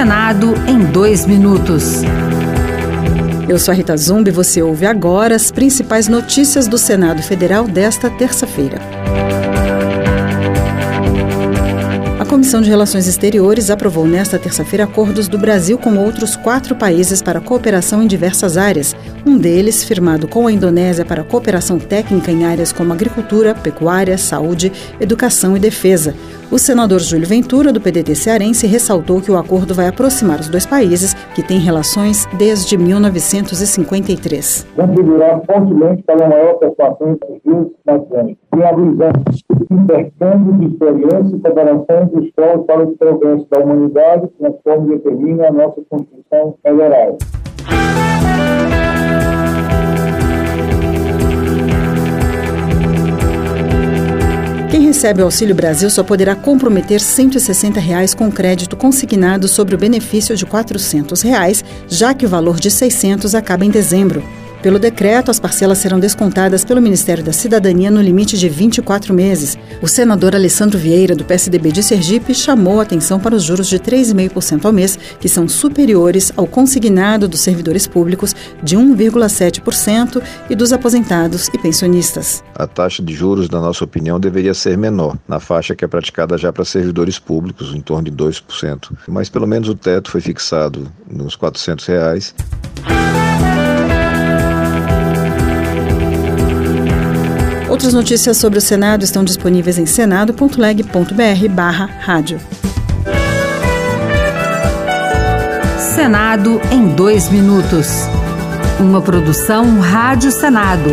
Senado em dois minutos. Eu sou a Rita Zumbi e você ouve agora as principais notícias do Senado Federal desta terça-feira. A Comissão de Relações Exteriores aprovou nesta terça-feira acordos do Brasil com outros quatro países para cooperação em diversas áreas. Um deles, firmado com a Indonésia para cooperação técnica em áreas como agricultura, pecuária, saúde, educação e defesa. O senador Júlio Ventura, do PDT cearense, ressaltou que o acordo vai aproximar os dois países, que têm relações desde 1953. Contribuirá fortemente para maior viabilizando intercâmbio de experiência e cooperação dos povos para o progresso da humanidade, conforme determina a nossa Constituição Federal. Recebe o Auxílio Brasil só poderá comprometer 160 reais com crédito consignado sobre o benefício de 400 reais, já que o valor de R$ 600 acaba em dezembro. Pelo decreto, as parcelas serão descontadas pelo Ministério da Cidadania no limite de 24 meses. O senador Alessandro Vieira, do PSDB de Sergipe, chamou a atenção para os juros de 3,5% ao mês, que são superiores ao consignado dos servidores públicos de 1,7% e dos aposentados e pensionistas. A taxa de juros, na nossa opinião, deveria ser menor, na faixa que é praticada já para servidores públicos, em torno de 2%. Mas pelo menos o teto foi fixado nos 400 reais. Outras notícias sobre o Senado estão disponíveis em senado.leg.br barra rádio. Senado em dois minutos. Uma produção Rádio Senado.